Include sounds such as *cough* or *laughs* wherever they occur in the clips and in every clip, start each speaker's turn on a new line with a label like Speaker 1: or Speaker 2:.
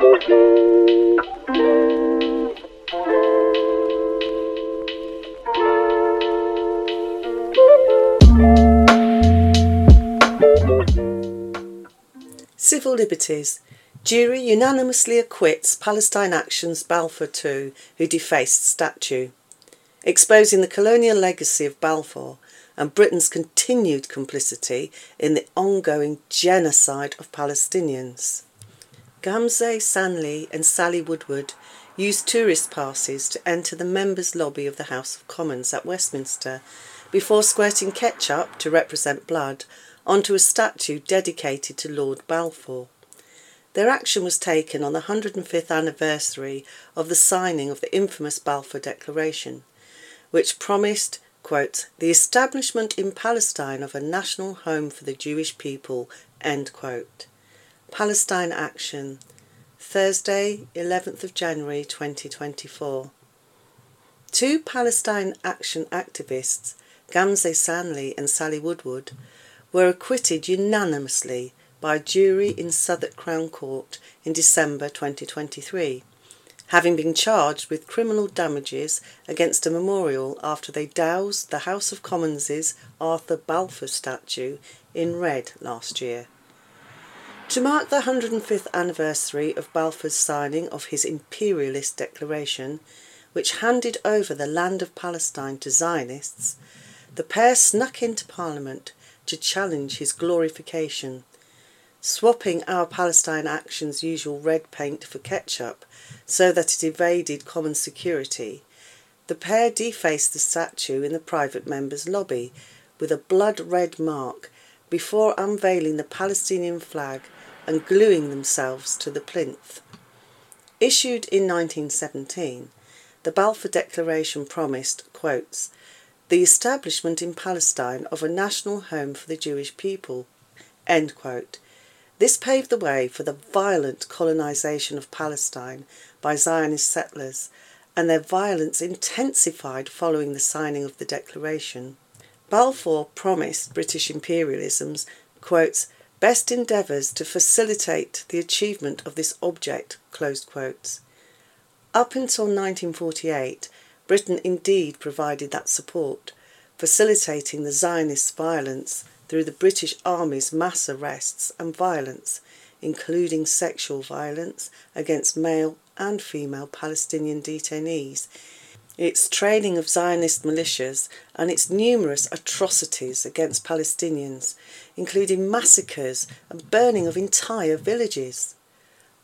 Speaker 1: Civil liberties. Jury unanimously acquits Palestine Action's Balfour II, who defaced statue. Exposing the colonial legacy of Balfour and Britain's continued complicity in the ongoing genocide of Palestinians. Gamze Sanli and Sally Woodward used tourist passes to enter the members' lobby of the House of Commons at Westminster before squirting ketchup to represent blood onto a statue dedicated to Lord Balfour. Their action was taken on the 105th anniversary of the signing of the infamous Balfour Declaration, which promised, quote, the establishment in Palestine of a national home for the Jewish people, end quote. Palestine Action, Thursday, 11th of January 2024. Two Palestine Action activists, Gamze Sanli and Sally Woodward, were acquitted unanimously by a jury in Southwark Crown Court in December 2023, having been charged with criminal damages against a memorial after they doused the House of Commons' Arthur Balfour statue in red last year. To mark the 105th anniversary of Balfour's signing of his imperialist declaration, which handed over the land of Palestine to Zionists, the pair snuck into Parliament to challenge his glorification. Swapping our Palestine Action's usual red paint for ketchup so that it evaded common security, the pair defaced the statue in the private members' lobby with a blood red mark before unveiling the Palestinian flag and gluing themselves to the plinth. Issued in 1917, the Balfour Declaration promised, quotes, the establishment in Palestine of a national home for the Jewish people. This paved the way for the violent colonisation of Palestine by Zionist settlers, and their violence intensified following the signing of the Declaration. Balfour promised British imperialism's quotes, best endeavours to facilitate the achievement of this object. Up until 1948, Britain indeed provided that support, facilitating the Zionist violence through the British Army's mass arrests and violence, including sexual violence against male and female Palestinian detainees, its training of Zionist militias, and its numerous atrocities against Palestinians, including massacres and burning of entire villages.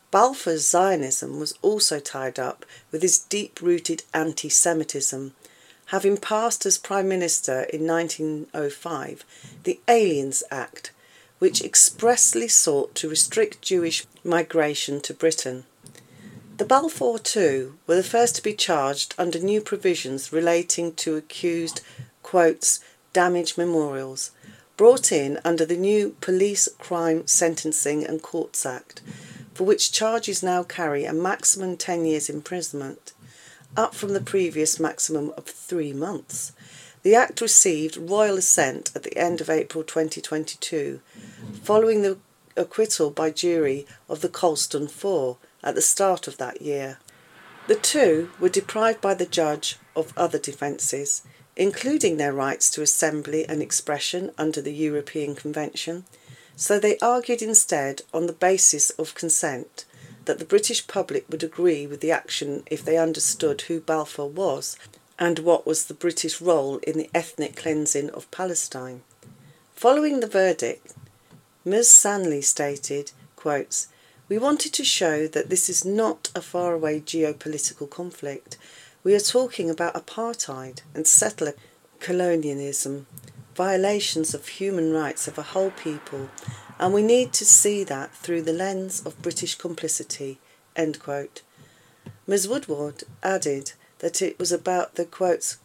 Speaker 1: Balfour's Zionism was also tied up with his deep rooted anti Semitism, having passed as Prime Minister in 1905 the Aliens Act, which expressly sought to restrict Jewish migration to Britain. The Balfour II were the first to be charged under new provisions relating to accused, quotes, damaged memorials, brought in under the new Police Crime Sentencing and Courts Act for which charges now carry a maximum 10 years imprisonment, up from the previous maximum of three months. The Act received royal assent at the end of April 2022, following the acquittal by jury of the Colston Four at the start of that year. The two were deprived by the judge of other defences, including their rights to assembly and expression under the European Convention so they argued instead on the basis of consent that the British public would agree with the action if they understood who Balfour was and what was the British role in the ethnic cleansing of Palestine. Following the verdict, Ms. Sanli stated, quotes, We wanted to show that this is not a faraway geopolitical conflict. We are talking about apartheid and settler colonialism violations of human rights of a whole people, and we need to see that through the lens of British complicity. End quote. Ms. Woodward added that it was about the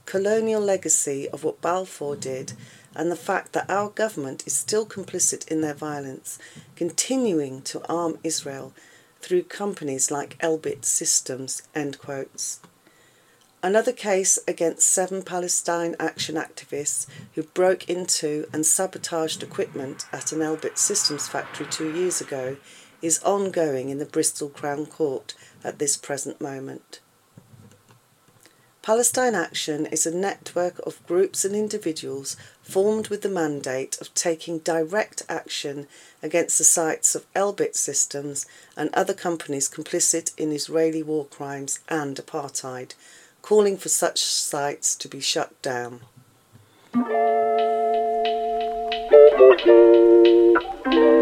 Speaker 1: colonial legacy of what Balfour did and the fact that our government is still complicit in their violence, continuing to arm Israel through companies like Elbit Systems. End quotes. Another case against seven Palestine Action activists who broke into and sabotaged equipment at an Elbit Systems factory two years ago is ongoing in the Bristol Crown Court at this present moment. Palestine Action is a network of groups and individuals formed with the mandate of taking direct action against the sites of Elbit Systems and other companies complicit in Israeli war crimes and apartheid, calling for such sites to be shut down. *laughs*